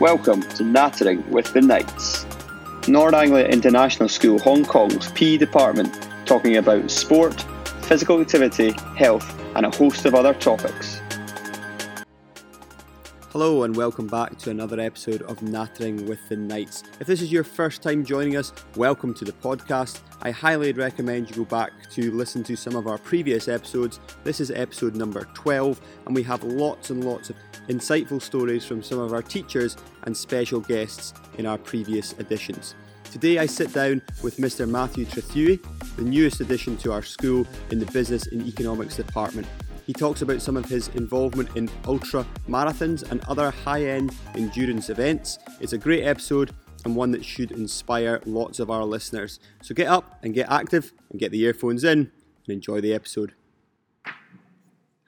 Welcome to Nattering with the Knights. Nord Anglia International School Hong Kong's PE department talking about sport, physical activity, health, and a host of other topics. Hello and welcome back to another episode of Nattering with the Knights. If this is your first time joining us, welcome to the podcast. I highly recommend you go back to listen to some of our previous episodes. This is episode number 12, and we have lots and lots of insightful stories from some of our teachers and special guests in our previous editions. Today I sit down with Mr. Matthew Trethewey, the newest addition to our school in the Business and Economics department. He talks about some of his involvement in ultra marathons and other high end endurance events. It's a great episode and one that should inspire lots of our listeners. So get up and get active and get the earphones in and enjoy the episode.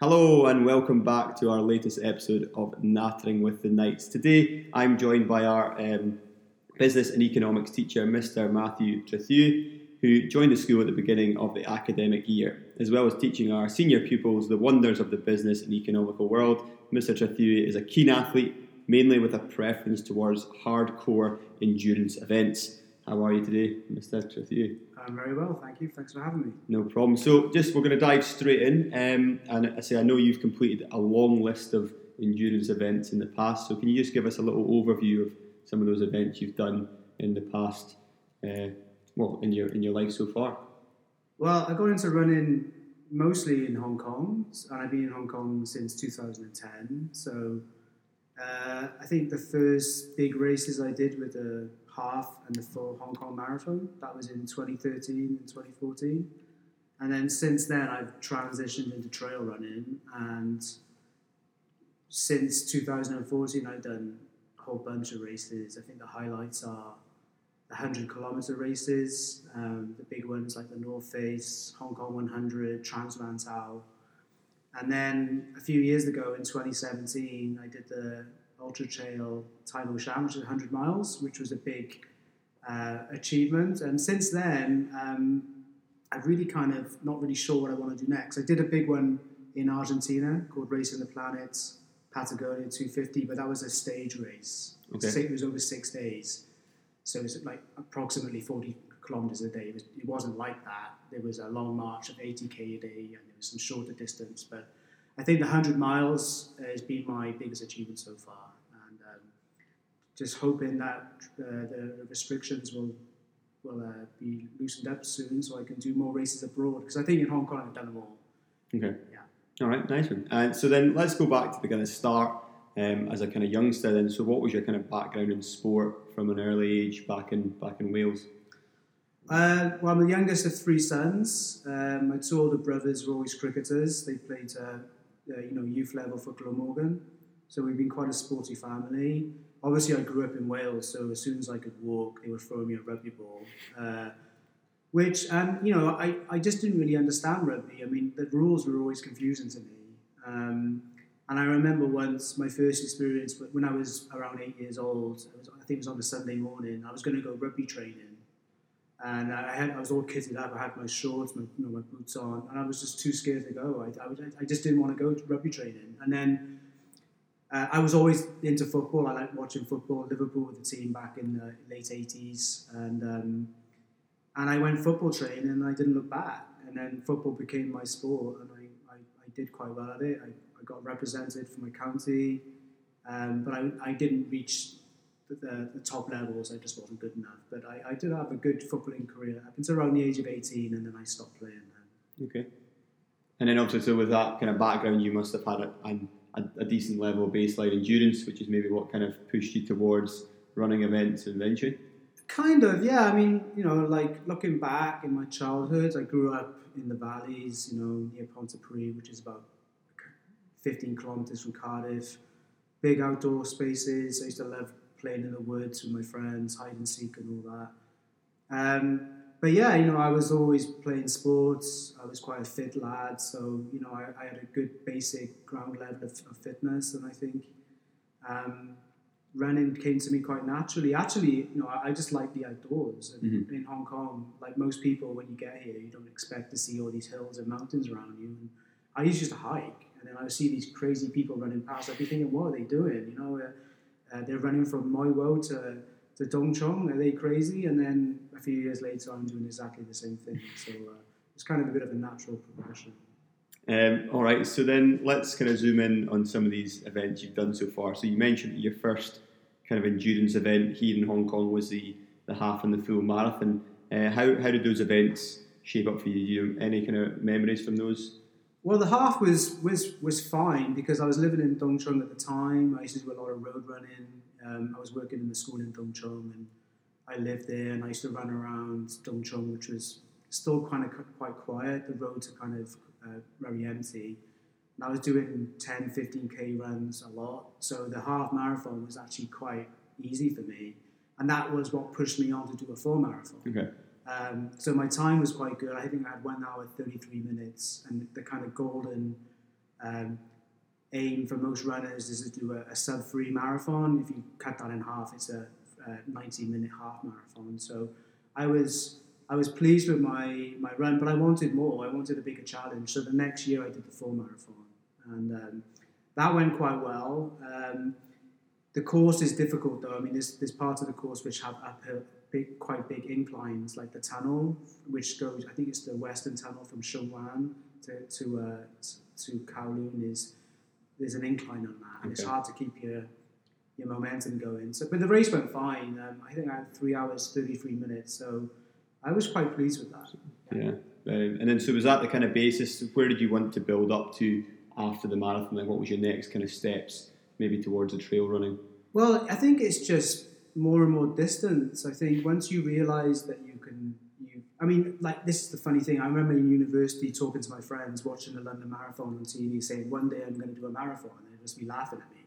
Hello and welcome back to our latest episode of Nattering with the Knights. Today I'm joined by our um, business and economics teacher, Mr. Matthew Trethewey, who joined the school at the beginning of the academic year, as well as teaching our senior pupils the wonders of the business and economical world. Mr. Trethewey is a keen athlete, mainly with a preference towards hardcore endurance events. How are you today, Mr. Trethewey? I'm very well, thank you. Thanks for having me. No problem. So, just we're going to dive straight in. Um, and I say, I know you've completed a long list of endurance events in the past. So, can you just give us a little overview of some of those events you've done in the past? Uh, well, in your in your life so far. Well, I got into running mostly in Hong Kong, and I've been in Hong Kong since 2010. So, uh, I think the first big races I did were the half and the full Hong Kong Marathon. That was in 2013 and 2014. And then since then, I've transitioned into trail running. And since 2014, I've done a whole bunch of races. I think the highlights are the 100 kilometer races, um, the big ones like the North Face, Hong Kong 100, Trans Lantau. And then a few years ago in 2017, I did the Ultra Trail Tai Mo Shan, which is 100 miles, which was a big uh, achievement. And since then, um, I've really kind of not really sure what I want to do next. I did a big one in Argentina called Racing the Planet Patagonia 250, but that was a stage race. Okay. It was over six days. So it was like approximately 40 kilometers a day. It, was, it wasn't like that. There was a long march of 80k a day, and there was some shorter distance. But I think the 100 miles has been my biggest achievement so far and um, just hoping that uh, the restrictions will will uh, be loosened up soon, so I can do more races abroad. Because I think in Hong Kong I've done them all. Okay. Yeah. All right. Nice one. Uh, so then let's go back to the kind of start um, as a kind of youngster. Then, so what was your kind of background in sport from an early age back in back in Wales? Uh, well, I'm the youngest of three sons. Um, my two older brothers were always cricketers. They played, uh, uh, you know, youth level for Glamorgan. So we've been quite a sporty family obviously I grew up in Wales, so as soon as I could walk, they would throw me a rugby ball. Uh, which, and you know, I, I just didn't really understand rugby. I mean, the rules were always confusing to me. Um, and I remember once my first experience when I was around eight years old. Was, I think it was on a Sunday morning. I was going to go rugby training, and I had I was all kitted up. I had my shorts, my you know, my boots on, and I was just too scared to go. I, I, I just didn't want to go to rugby training. And then uh, I was always into football. I liked watching football. Liverpool the team back in the late '80s, and um, and I went football training, and I didn't look back. And then football became my sport, and I, I, I did quite well at it. I, I got represented for my county, um, but I, I didn't reach the, the, the, top levels. I just wasn't good enough. But I, I did have a good footballing career up until around the age of 18, and then I stopped playing. Okay. And then obviously, so with that kind of background, you must have had a, a, a, decent level of baseline endurance, which is maybe what kind of pushed you towards running events eventually? Kind of, yeah. I mean, you know, like looking back in my childhood, I grew up in the valleys, you know, near Pontypridd, which is about 15 kilometres from Cardiff. Big outdoor spaces. I used to love playing in the woods with my friends, hide and seek and all that. Um, but yeah, you know, I was always playing sports. I was quite a fit lad, so you know, I, I had a good basic ground level of, of fitness, and I think um, running came to me quite naturally. Actually, you know, I, I just like the outdoors. And mm-hmm. In Hong Kong, like most people, when you get here, you don't expect to see all these hills and mountains around you. And I used to hike, and then I would see these crazy people running past. I'd be thinking, what are they doing? You know. Uh, Uh, they're running from Mui Wo to, to Tung Chung. Are they crazy? And then a few years later, I'm doing exactly the same thing. So uh, it's kind of a bit of a natural progression. Um, all right, so then let's kind of zoom in on some of these events you've done so far. So you mentioned that your first kind of endurance event here in Hong Kong was the, the half and the full marathon. Uh, how, how did those events shape up for you? you any kind of memories from those? Well, the half was was was fine because I was living in Tung Chung at the time. I used to do a lot of road running. Um, I was working in the school in Tung Chung, and I lived there. And I used to run around Tung Chung, which was still kind of quite quiet. The roads are kind of uh, very empty. And I was doing 10, 15k runs a lot. So the half marathon was actually quite easy for me, and that was what pushed me on to do a full marathon. Okay. Um, so my time was quite good. I think I had one hour 33 minutes, and the kind of golden um, aim for most runners is to do a, a sub three marathon. If you cut that in half, it's a, a 90 minute half marathon. So I was I was pleased with my my run, but I wanted more. I wanted a bigger challenge. So the next year I did the full marathon, and um, that went quite well. Um, the course is difficult though. I mean, there's, there's parts of the course which have uphill, big, quite big inclines, like the tunnel, which goes, I think it's the western tunnel from Sheung to to uh, to Kowloon is there's an incline on that, and okay. it's hard to keep your your momentum going. So, but the race went fine. Um, I think I had three hours thirty three minutes, so I was quite pleased with that. Yeah, um, and then so was that the kind of basis? Where did you want to build up to after the marathon? Like, what was your next kind of steps, maybe towards the trail running? Well, I think it's just more and more distance. I think once you realise that you can, you. I mean, like this is the funny thing. I remember in university talking to my friends, watching the London Marathon on TV, saying one day I'm going to do a marathon, and they'd just be laughing at me.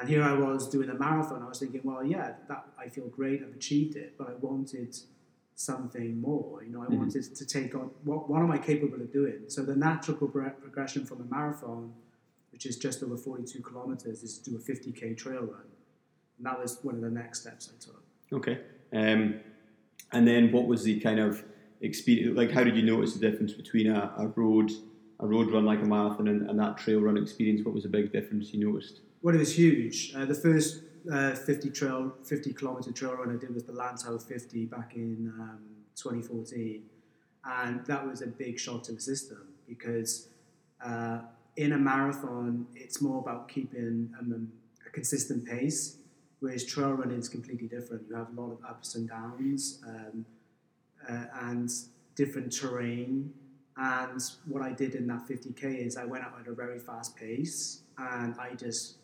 And here I was doing a marathon. I was thinking, well, yeah, that I feel great. I've achieved it, but I wanted something more. You know, I mm-hmm. wanted to take on what, what am I capable of doing? So the natural progression from a marathon, which is just over 42 kilometers, is to do a 50k trail run and that was one of the next steps I took. Okay. Um, and then what was the kind of experience? Like, how did you notice the difference between a, a road a road run like a marathon and, and, that trail run experience? What was the big difference you noticed? Well, it was huge. Uh, the first uh, 50 trail, 50 kilometer trail run I did was the Lantau 50 back in um, 2014, and that was a big shock to the system because uh, in a marathon it's more about keeping um, a consistent pace Whereas trail running is completely different. You have a lot of ups and downs um, uh, and different terrain. And what I did in that 50k is I went out at a very fast pace and I just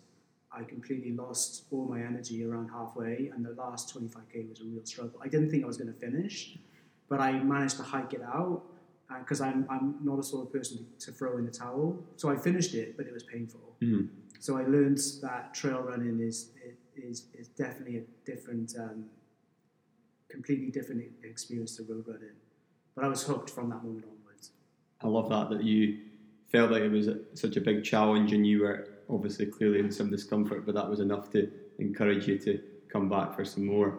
I completely lost all my energy around halfway, and the last 25k was a real struggle. I didn't think I was going to finish, but I managed to hike it out because uh, I'm, I'm not a sort of person to, to, throw in the towel. So I finished it, but it was painful. Mm-hmm. So I learned that trail running is is, is definitely a different, um, completely different experience to road running. But I was hooked from that moment onwards. I love that that you felt like it was a, such a big challenge, and you were obviously clearly in some discomfort, but that was enough to encourage you to come back for some more.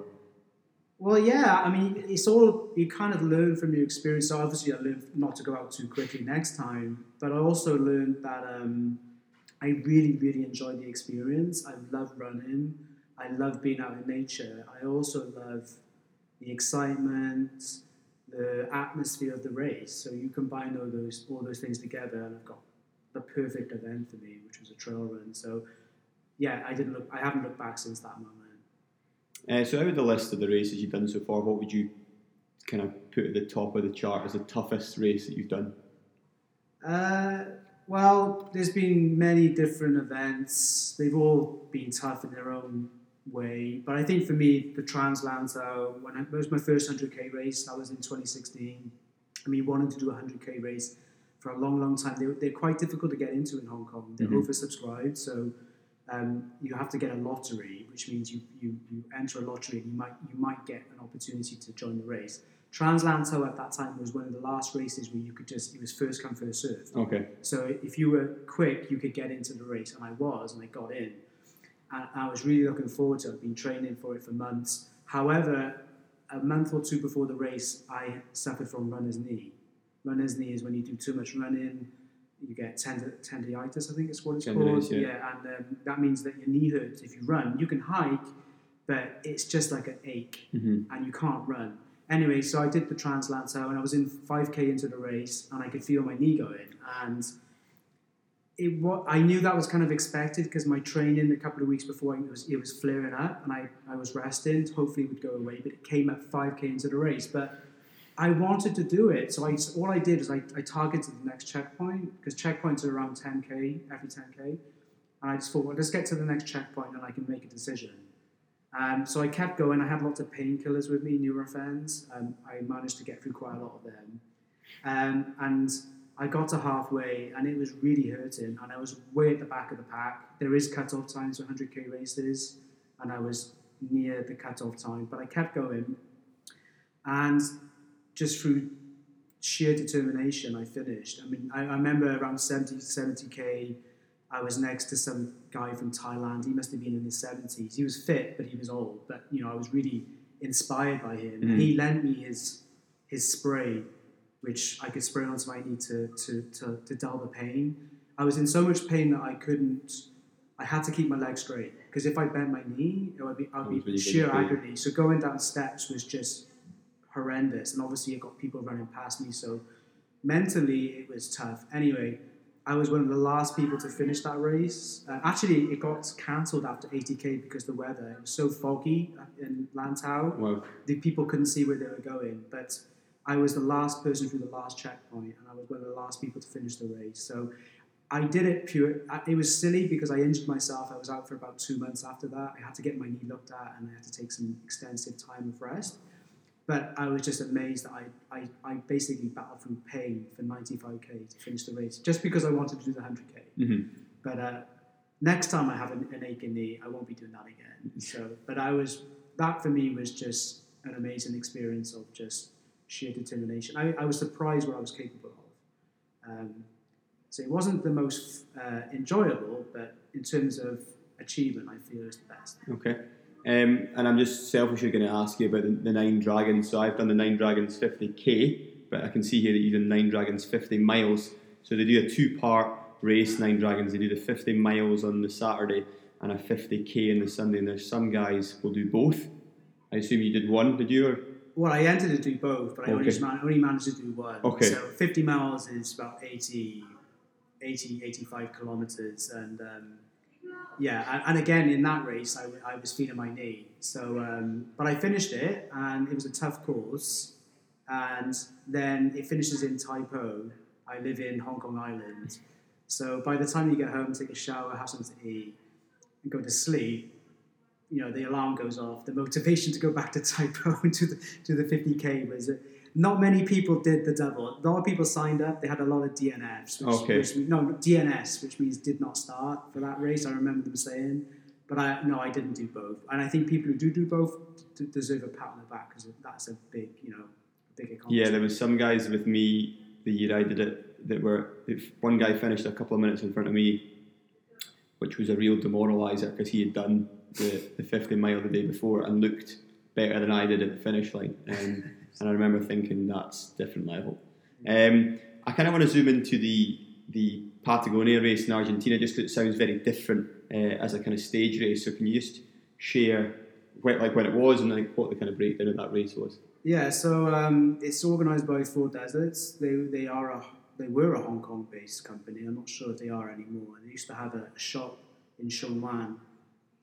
Well, yeah, I mean, it's all you kind of learn from your experience. So obviously, I learned not to go out too quickly next time, but I also learned that um, I really, really enjoyed the experience. I love running. I love being out in nature. I also love the excitement, the atmosphere of the race. So you combine all those all those things together, and I've got the perfect event for me, which was a trail run. So yeah, I didn't look. I haven't looked back since that moment. Uh, so out of the list of the races you've done so far, what would you kind of put at the top of the chart as the toughest race that you've done? Uh, well, there's been many different events. They've all been tough in their own way. But I think for me, the Trans Lantau, when I, it was my first 100k race, that was in 2016. I mean, wanting to do a 100k race for a long, long time, they, they're quite difficult to get into in Hong Kong. They're mm-hmm. oversubscribed, so um, you have to get a lottery, which means you, you, you enter a lottery and you might, you might get an opportunity to join the race. Trans Lantau at that time was one of the last races where you could just, it was first come, first served. Okay. So if you were quick, you could get into the race, and I was, and I got in and I was really looking forward to it. I've been training for it for months. However, a month or two before the race, I suffered from runner's knee. Runner's knee is when you do too much running, you get tend- tendinitis, I think it's what it's Tendinitis, called. yeah. and um, that means that your knee hurts if you run. You can hike, but it's just like an ache, hmm and you can't run. Anyway, so I did the Trans Lantau, and I was in 5k into the race, and I could feel my knee going, and it I knew that was kind of expected because my training a couple of weeks before it was it was flaring up, and I, I was resting. Hopefully, it would go away, but it came at 5k into the race, but. I wanted to do it, so I, all I did is I, I targeted the next checkpoint because checkpoints are around 10k every 10k, and I just thought, well, let's get to the next checkpoint and I can make a decision. Um, so I kept going. I had lots of painkillers with me, Nurofens. Um, I managed to get through quite a lot of them, um, and I got to halfway, and it was really hurting, and I was way at the back of the pack. There is cut-off times for 100k races, and I was near the cut-off time, but I kept going, and just through sheer determination, I finished. I mean, I, I remember around 70, 70k, I was next to some guy from Thailand. He must have been in his 70s. He was fit, but he was old. But, you know, I was really inspired by him. Mm. He lent me his, his spray, which I could spray onto my knee to, to, to, to dull the pain. I was in so much pain that I couldn't, I had to keep my leg straight. Because if I bent my knee, it would be, I'd be really sheer agony. So going down steps was just horrendous. And obviously, I got people running past me. So mentally, it was tough. Anyway, I was one of the last people to finish that race. Uh, actually, it got cancelled after 80k because the weather. It was so foggy in Lantau Wow. the people couldn't see where they were going. But I was the last person through the last checkpoint, and I was one of the last people to finish the race. So I did it pure. It was silly because I injured myself. I was out for about two months after that. I had to get my knee looked at, and I had to take some extensive time of rest. But I was just amazed that I, I, I basically battled through pain for 95k to finish the race just because I wanted to do the 100k. hmm But uh, next time I have an, an aching knee, I won't be doing that again. So, but I was that for me was just an amazing experience of just sheer determination. I, I was surprised what I was capable of. Um, so it wasn't the most uh, enjoyable, but in terms of achievement, I feel it's the best. Okay. Um, and I'm just selfishly going to ask you about the, the Nine Dragons. So I've done the Nine Dragons 50k, but I can see here that you've done Nine Dragons 50 miles. So they do a two part race, Nine Dragons. They do the 50 miles on the Saturday and a 50k on the Sunday. And there's some guys will do both. I assume you did one, did you? Or? Well, I entered to do both, but I only, Okay. just man- only managed to do one. Okay. So 50 miles is about 80, 80 85 kilometers. And um, yeah, and, again, in that race, I was feeling my knee. So, um, but I finished it, and it was a tough course. And then it finishes in Tai Po. I live in Hong Kong Island. So by the time you get home, take a shower, have something to eat, and go to sleep, you know the alarm goes off. The motivation to go back to Tai Po and to the to the 50k was not many people did the double. A lot of people signed up. They had a lot of DNFs, which, Okay. which no DNS, which means did not start for that race. I remember them saying, but I no, I didn't do both. And I think people who do do both d- deserve a pat on the back because that's a big you know big accomplishment. Yeah, there was some guys with me the year I did it that were. If one guy finished a couple of minutes in front of me, which was a real demoralizer because he had done the, the 50 mile the day before and looked better than I did at the finish line. Um, and I remember thinking that's different level. Um, I kind of want to zoom into the the Patagonia race in Argentina just because it sounds very different uh, as a kind of stage race. So can you just share what, like when it was and like what the kind of breakdown of that race was? Yeah, so um, it's organised by Four Deserts. They, they are a they were a Hong Kong based company. I'm not sure if they are anymore. They used to have a, shop in Sheung Wan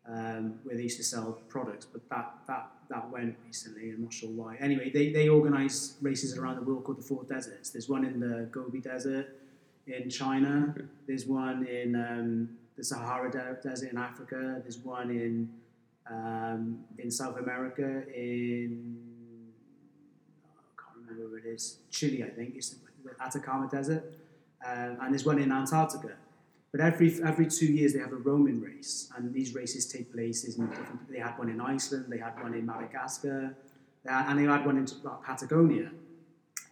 um, where they used to sell products, but that that that went recently. I'm not sure why. Anyway, they, they organise races around the world called the Four Deserts. There's one in the Gobi Desert in China. There's one in um, the Sahara De- Desert in Africa. There's one in um, in South America in I can't remember where it is. Chile, I think. It's the Atacama Desert, um, and there's one in Antarctica. But every every two years they have a Roman race, and these races take place in different. They had one in Iceland, they had one in Madagascar, and they had one in Patagonia.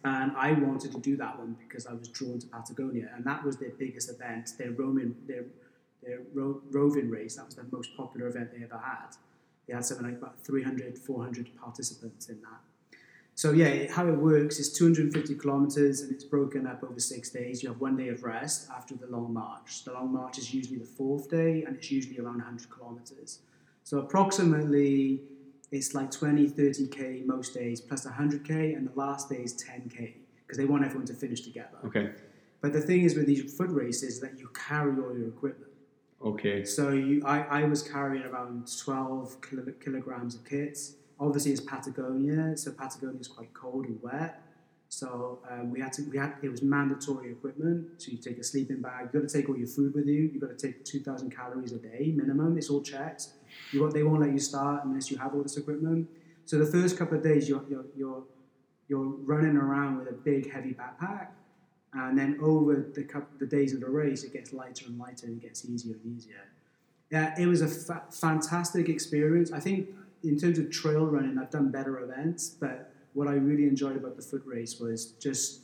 And I wanted to do that one because I was drawn to Patagonia, and that was their biggest event. Their Roman, their their ro- roving race. That was the most popular event they ever had. They had something like about 300, 400 participants in that. So yeah, how it works is 250 kilometers, and it's broken up over six days. You have one day of rest after the long march. The long march is usually the fourth day, and it's usually around 100 kilometers. So approximately, it's like 20, 30k most days, plus 100k, and the last day is 10k because they want everyone to finish together. Okay. But the thing is with these foot races that you carry all your equipment. Okay. So you, I, I was carrying around 12 kilograms of kits. Obviously, it's Patagonia, so Patagonia is quite cold and wet. So um, we had to, we had, it was mandatory equipment. So you take a sleeping bag. you've got to take all your food with you. you've got to take 2,000 calories a day minimum. It's all checked. You they won't let you start unless you have all this equipment. So the first couple of days, you're, you're, you're, you're running around with a big, heavy backpack. And then over the, couple, the days of the race, it gets lighter and lighter and it gets easier and easier. Yeah, it was a fa- fantastic experience. I think in terms of trail running, I've done better events, but what I really enjoyed about the foot race was just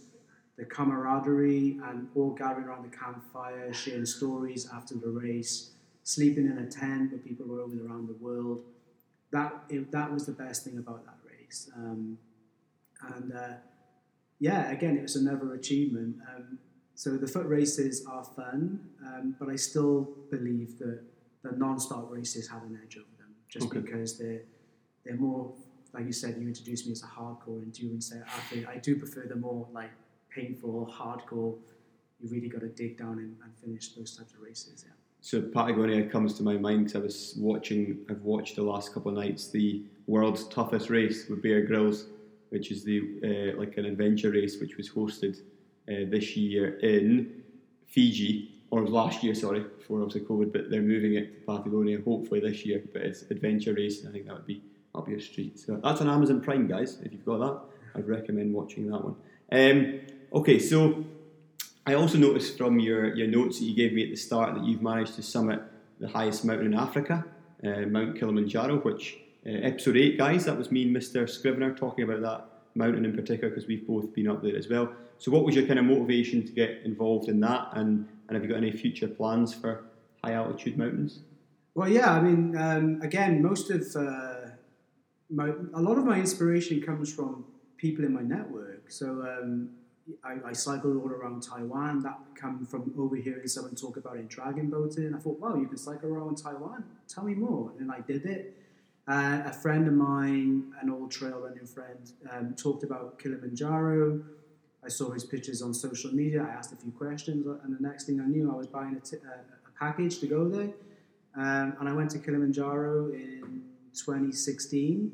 the camaraderie and all gathering around the campfire, sharing stories after the race, sleeping in a tent with people all over around the world. That it, that was the best thing about that race. Um, and uh, yeah, again, it was another achievement. Um, so the foot races are fun, um, but I still believe that the non-stop races have an edge over just Okay. because they're they're more like you said. You introduced me as a hardcore endurance athlete. I do prefer the more like painful, hardcore. You really got to dig down and, and finish those types of races. Yeah. So Patagonia comes to my mind because I was watching. I've watched the last couple of nights the world's toughest race with Bear Grylls, which is the uh, like an adventure race which was hosted uh, this year in Fiji or last year, sorry, before obviously COVID. But they're moving it to Patagonia hopefully this year. But it's adventure race, I think that would be up your street. So that's on Amazon Prime, guys. If you've got that, I'd recommend watching that one. Um, okay, so I also noticed from your, your notes that you gave me at the start that you've managed to summit the highest mountain in Africa, uh, Mount Kilimanjaro, which uh, episode 8, guys, that was me and Mr. Scrivener talking about that mountain in particular because we've both been up there as well. So, what was your kind of motivation to get involved in that, and, and have you got any future plans for high altitude mountains? Well, yeah. I mean, um, again, most of uh, my a lot of my inspiration comes from people in my network. So um, I, I cycled all around Taiwan. That come from overhearing someone talk about it dragon boating. I thought, wow, you can cycle around Taiwan. Tell me more. And I did it. Uh, a friend of mine, an old trail running friend, um, talked about Kilimanjaro. I saw his pictures on social media. I asked a few questions, and the next thing I knew, I was buying a, t- a, a package to go there. Um, and I went to Kilimanjaro in 2016,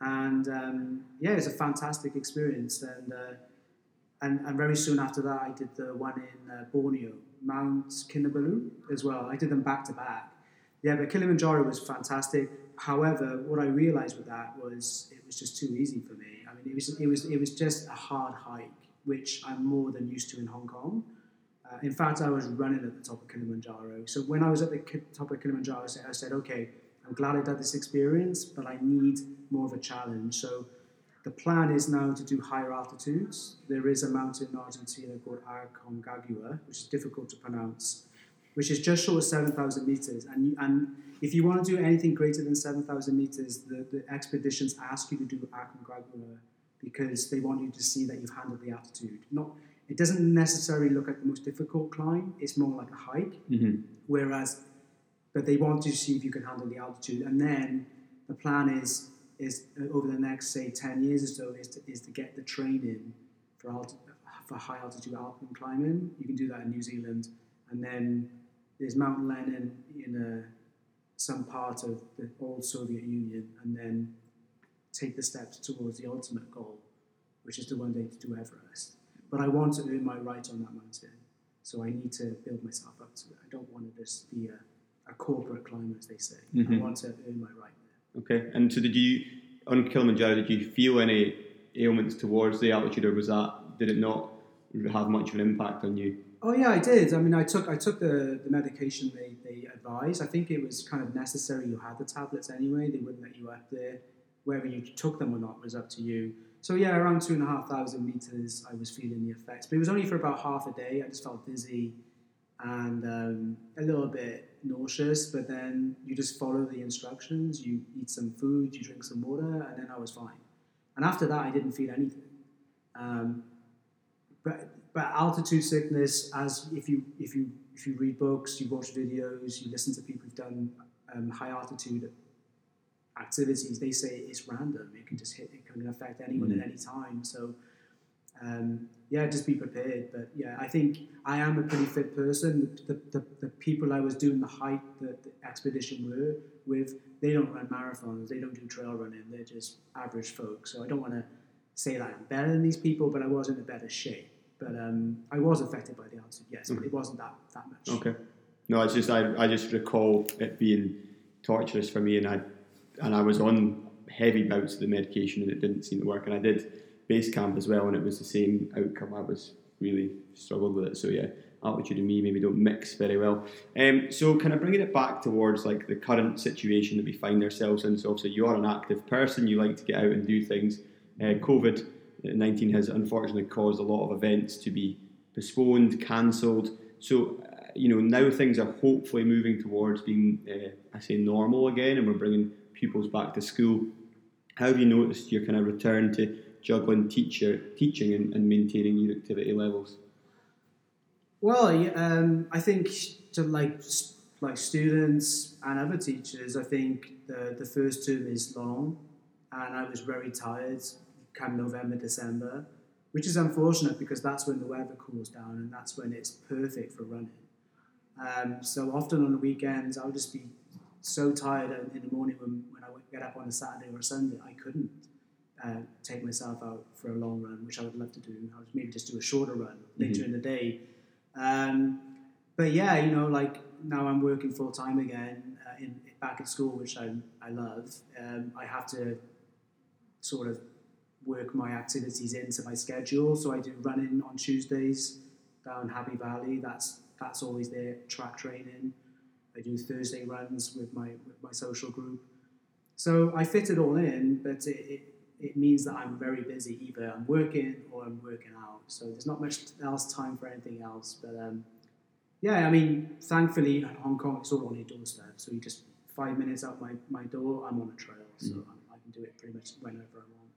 and um, yeah, it was a fantastic experience. And, uh, and and very soon after that, I did the one in uh, Borneo, Mount Kinabalu as well. I did them back to back. Yeah, but Kilimanjaro was fantastic. However, what I realized with that was it was just too easy for me. I mean, it was it was it was just a hard hike, which I'm more than used to in Hong Kong. Uh, in fact, I was running at the top of Kilimanjaro. So when I was at the top of Kilimanjaro, I said, okay, I'm glad I did this experience, but I need more of a challenge. So the plan is now to do higher altitudes. There is a mountain in Argentina called Aconcagua, which is difficult to pronounce, which is just short of 7,000 meters. And, and if you want to do anything greater than 7,000 meters, the, the expeditions ask you to do Aconcagua because they want you to see that you've handled the altitude. Not, it doesn't necessarily look like the most difficult climb, it's more like a hike. Mm-hmm. Whereas, but they want to see if you can handle the altitude. And then the plan is is uh, over the next say 10 years or so is to, is to get the training for alti- for high altitude alpine climbing. You can do that in New Zealand, and then there's Mount Lenin in a, some part of the old Soviet Union, and then take the steps towards the ultimate goal, which is to one day to do Everest. But I want to earn my right on that mountain, so I need to build myself up to it. I don't want to just be a, a corporate climber, as they say. I Mhm. want to earn my right. Okay, and so did you on Kilimanjaro? Did you feel any ailments towards the altitude, or was that did it not have much of an impact on you? Oh yeah, I did. I mean, I took I took the, the medication they, they advised. I think it was kind of necessary. You had the tablets anyway. They wouldn't let you up there. Whether you took them or not was up to you. So yeah, around two and a half thousand meters, I was feeling the effects. But it was only for about half a day. I just felt dizzy and um, a little bit nauseous. But then you just follow the instructions. You eat some food, you drink some water, and then I was fine. And after that, I didn't feel anything. Um, but but altitude sickness, as if you if you if you read books, you watch videos, you listen to people who've done um, high altitude activities, they say it's random. It can just hit. It can affect anyone mm-hmm. at any time. So um, yeah, just be prepared. But yeah, I think I am a pretty fit person. The, the, the people I was doing the hike, the, the expedition were with, they don't run marathons, they don't do trail running, they're just average folks. So I don't want to say that I'm better than these people, but I was in a better shape. But um, I was affected by the altitude, yes, mm-hmm. but it wasn't that, that much. Okay. No, it's just I, I just recall it being torturous for me, and I and I was on heavy bouts of the medication, and it didn't seem to work. And I did base camp as well, and it was the same outcome. I was really struggled with it. So yeah, altitude and me maybe don't mix very well. Um, so kind of bringing it back towards like the current situation that we find ourselves in. So obviously you are an active person, you like to get out and do things. Uh, COVID nineteen has unfortunately caused a lot of events to be postponed, cancelled. So uh, you know now things are hopefully moving towards being, uh, I say, normal again, and we're bringing pupils back to school. How have you noticed your kind of return to juggling teacher teaching and, and maintaining your activity levels? Well, um, I think to like like students and other teachers, I think the, the first term is long, and I was very tired come November, December, which is unfortunate because that's when the weather cools down and that's when it's perfect for running. Um, so often on the weekends, I'll just be so tired in the morning when, when I would get up on a Saturday or a Sunday, I couldn't uh, take myself out for a long run, which I would love to do. I would maybe just do a shorter run later mm-hmm. in the day. Um, but yeah, you know, like now I'm working full time again uh, in back at school, which I I love. Um, I have to sort of work my activities into my schedule. So I do running on Tuesdays down Happy Valley. That's that's always there. Track training. I do Thursday runs with my with my social group. So I fit it all in, but it, it it means that I'm very busy. Either I'm working or I'm working out. So there's not much else time for anything else. But um, yeah, I mean, thankfully, in Hong Kong it's all on your doorstep. So you just five minutes out my, my door, I'm on a trail. So mm. I, I can do it pretty much whenever I want.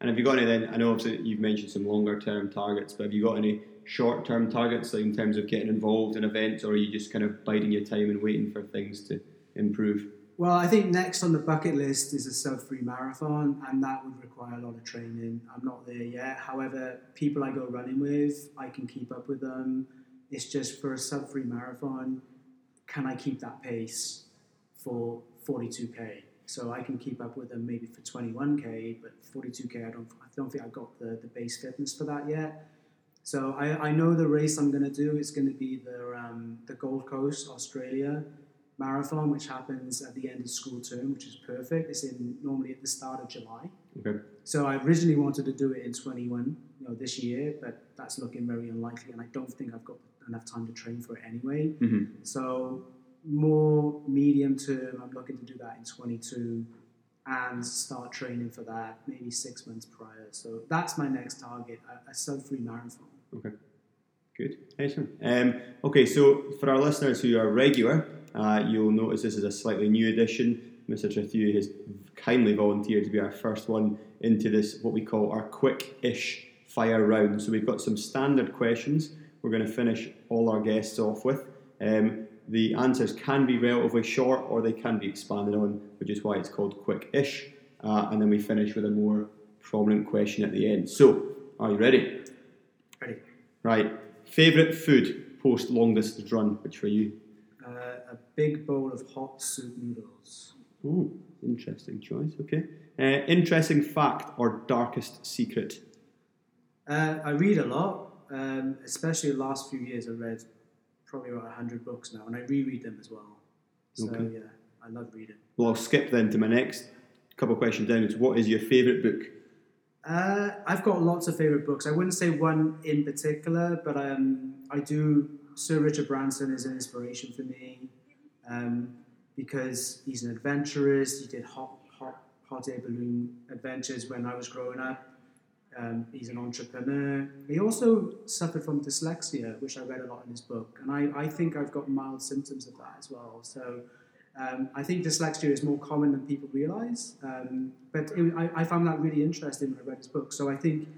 And have you got any then? I know obviously you've mentioned some longer term targets, but have you got any short term targets like in terms of getting involved in events, or are you just kind of biding your time and waiting for things to improve? Well, I think next on the bucket list is a sub three marathon, and that would require a lot of training. I'm not there yet. However, people I go running with, I can keep up with them. It's just for a sub three marathon, can I keep that pace for 42k? So I can keep up with them maybe for 21k, but 42k, I don't, I don't think I've got the, the base fitness for that yet. So I, I know the race I'm going to do is going to be the, um, the Gold Coast, Australia marathon, which happens at the end of school term, which is perfect. It's in normally at the start of July. Okay. So I originally wanted to do it in 21, you know, this year, but that's looking very unlikely, and I don't think I've got enough time to train for it anyway. Mm-hmm. So more medium term, I'm looking to do that in 22 and start training for that maybe six months prior. So that's my next target, a, a sub three marathon. Okay. Good. Excellent. Um, okay, so for our listeners who are regular, uh, you'll notice this is a slightly new edition. Mr. Trethewey has kindly volunteered to be our first one into this, what we call our quick ish fire round. So we've got some standard questions we're going to finish all our guests off with. Um, the answers can be relatively short or they can be expanded on, which is why it's called quick ish. Uh, and then we finish with a more prominent question at the end. So, are you ready? Right. Favourite food post longest run, which for you? a big bowl of hot soup noodles. Oh, interesting choice. Okay. Uh, interesting fact or darkest secret? Uh, I read a lot, um, especially the last few years. I've read probably about 100 books now, and I reread them as well. So, okay. yeah, I love reading. Well, I'll skip then to my next couple of questions down. Is what is your favourite book? Uh, I've got lots of favourite books. I wouldn't say one in particular, but um, I do. Sir Richard Branson is an inspiration for me um, because he's an adventurist. He did hot, hot, hot air balloon adventures when I was growing up. Um, he's an entrepreneur. He also suffered from dyslexia, which I read a lot in his book, and I, I think I've got mild symptoms of that as well. So Um, I think dyslexia is more common than people realise, um, but it, I, I, found that really interesting when I read his book. So I think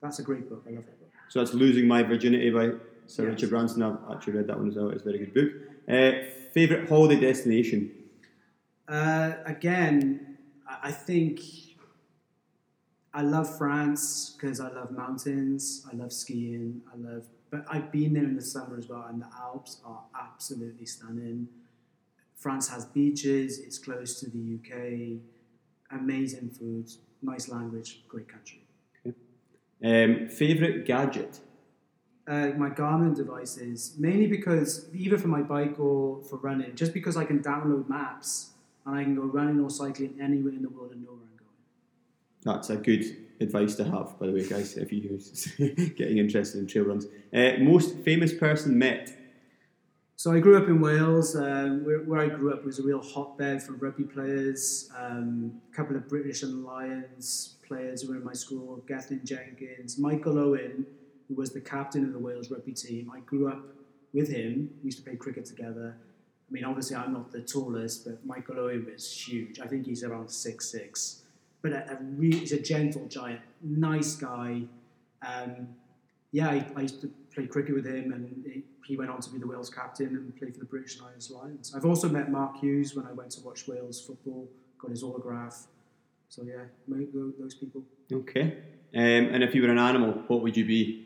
that's a great book. I love that book. So that's Losing My Virginity by Sir yes. Richard Branson. I've actually read that one as well. It's a very good book. Uh, favorite holiday destination? Uh, again, I think I love France because I love mountains. I love skiing. I love, but I've been there in the summer as well, and the Alps are absolutely stunning. France has beaches. It's close to the UK. Amazing food, nice language, great country. Okay. Um, favorite gadget? Uh, my Garmin devices, mainly because either for my bike or for running, just because I can download maps and I can go running or cycling anywhere in the world and know where I'm going. That's a good advice to have, by the way, guys, if you're getting interested in trail runs. Uh, most famous person met? So I grew up in Wales. Um, where, where, I grew up was a real hotbed for rugby players. Um, a couple of British and Lions players were in my school. Gethin Jenkins, Michael Owen, who was the captain of the Wales rugby team. I grew up with him. We used to play cricket together. I mean, obviously, I'm not the tallest, but Michael Owen was huge. I think he's around six six. But a, a re- he's a gentle giant, nice guy. Um, yeah, I, I used to play cricket with him, and he, he went on to be the Wales captain and play for the British and Irish Lions. I've also met Mark Hughes when I went to watch Wales football, got his autograph. So yeah, those people. Okay. Um, and if you were an animal, what would you be?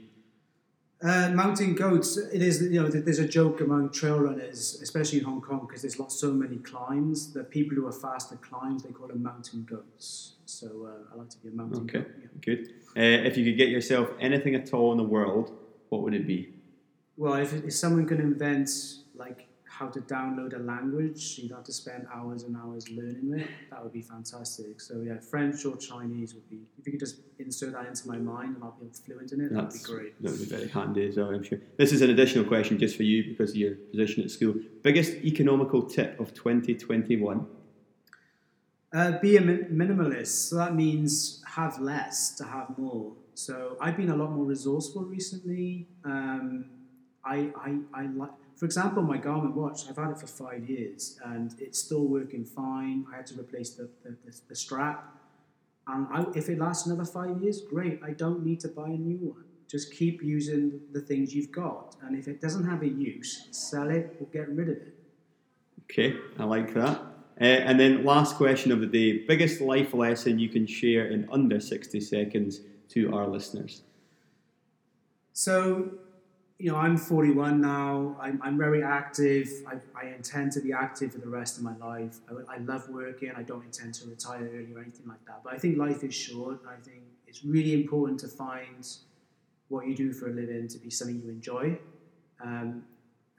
Uh, mountain goats. It is you know there's a joke among trail runners, especially in Hong Kong, because there's lots so many climbs. The people who are fast at climbs they call them mountain goats. So uh, I like to be a mountain okay. goat. Yeah. Good. Uh, if you could get yourself anything at all in the world, what would it be? Well, if, if someone can invent like how to download a language, you'd have to spend hours and hours learning it. That would be fantastic. So yeah, French or Chinese would be. If you could just insert that into my mind and I'll be fluent in it, that would be great. That would be very handy as well. I'm sure. This is an additional question just for you because of your position at school. Biggest economical tip of 2021. Uh, be a minimalist. So that means have less to have more. So I've been a lot more resourceful recently. Um, I, I, I like, for example, my Garmin watch, I've had it for five years and it's still working fine. I had to replace the, the, the, the strap. And I, if it lasts another five years, great. I don't need to buy a new one. Just keep using the things you've got. And if it doesn't have a use, sell it or get rid of it. Okay, I like that. Uh, and then, last question of the day biggest life lesson you can share in under 60 seconds to our listeners? So, you know, I'm 41 now. I'm, I'm very active. I, I, intend to be active for the rest of my life. I, I, love working. I don't intend to retire early or anything like that. But I think life is short. I think it's really important to find what you do for a living to be something you enjoy. Um,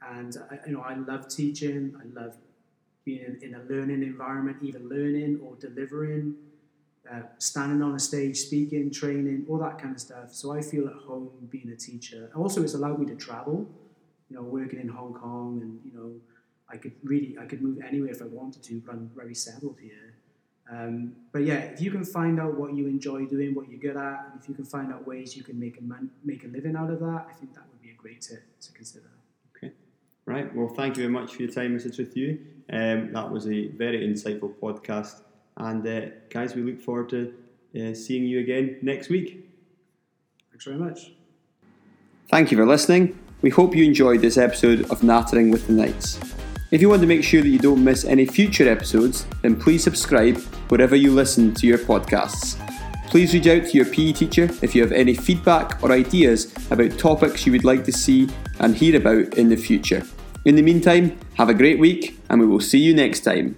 and I, you know, I love teaching. I love being in, in a learning environment, either learning or delivering uh, standing on a stage, speaking, training, all that kind of stuff. So I feel at home being a teacher. Also, it's allowed me to travel. You know, working in Hong Kong, and you know, I could really, I could move anywhere if I wanted to, but I'm very settled here. Um, but yeah, if you can find out what you enjoy doing, what you're good at, and if you can find out ways you can make a man, make a living out of that, I think that would be a great tip to consider. Okay, right. Well, thank you very much for your time, Mr. You. Um, that was a very insightful podcast. And uh, guys, we look forward to uh, seeing you again next week. Thanks very much. Thank you for listening. We hope you enjoyed this episode of Nattering with the Knights. If you want to make sure that you don't miss any future episodes, then please subscribe wherever you listen to your podcasts. Please reach out to your PE teacher if you have any feedback or ideas about topics you would like to see and hear about in the future. In the meantime, have a great week and we will see you next time.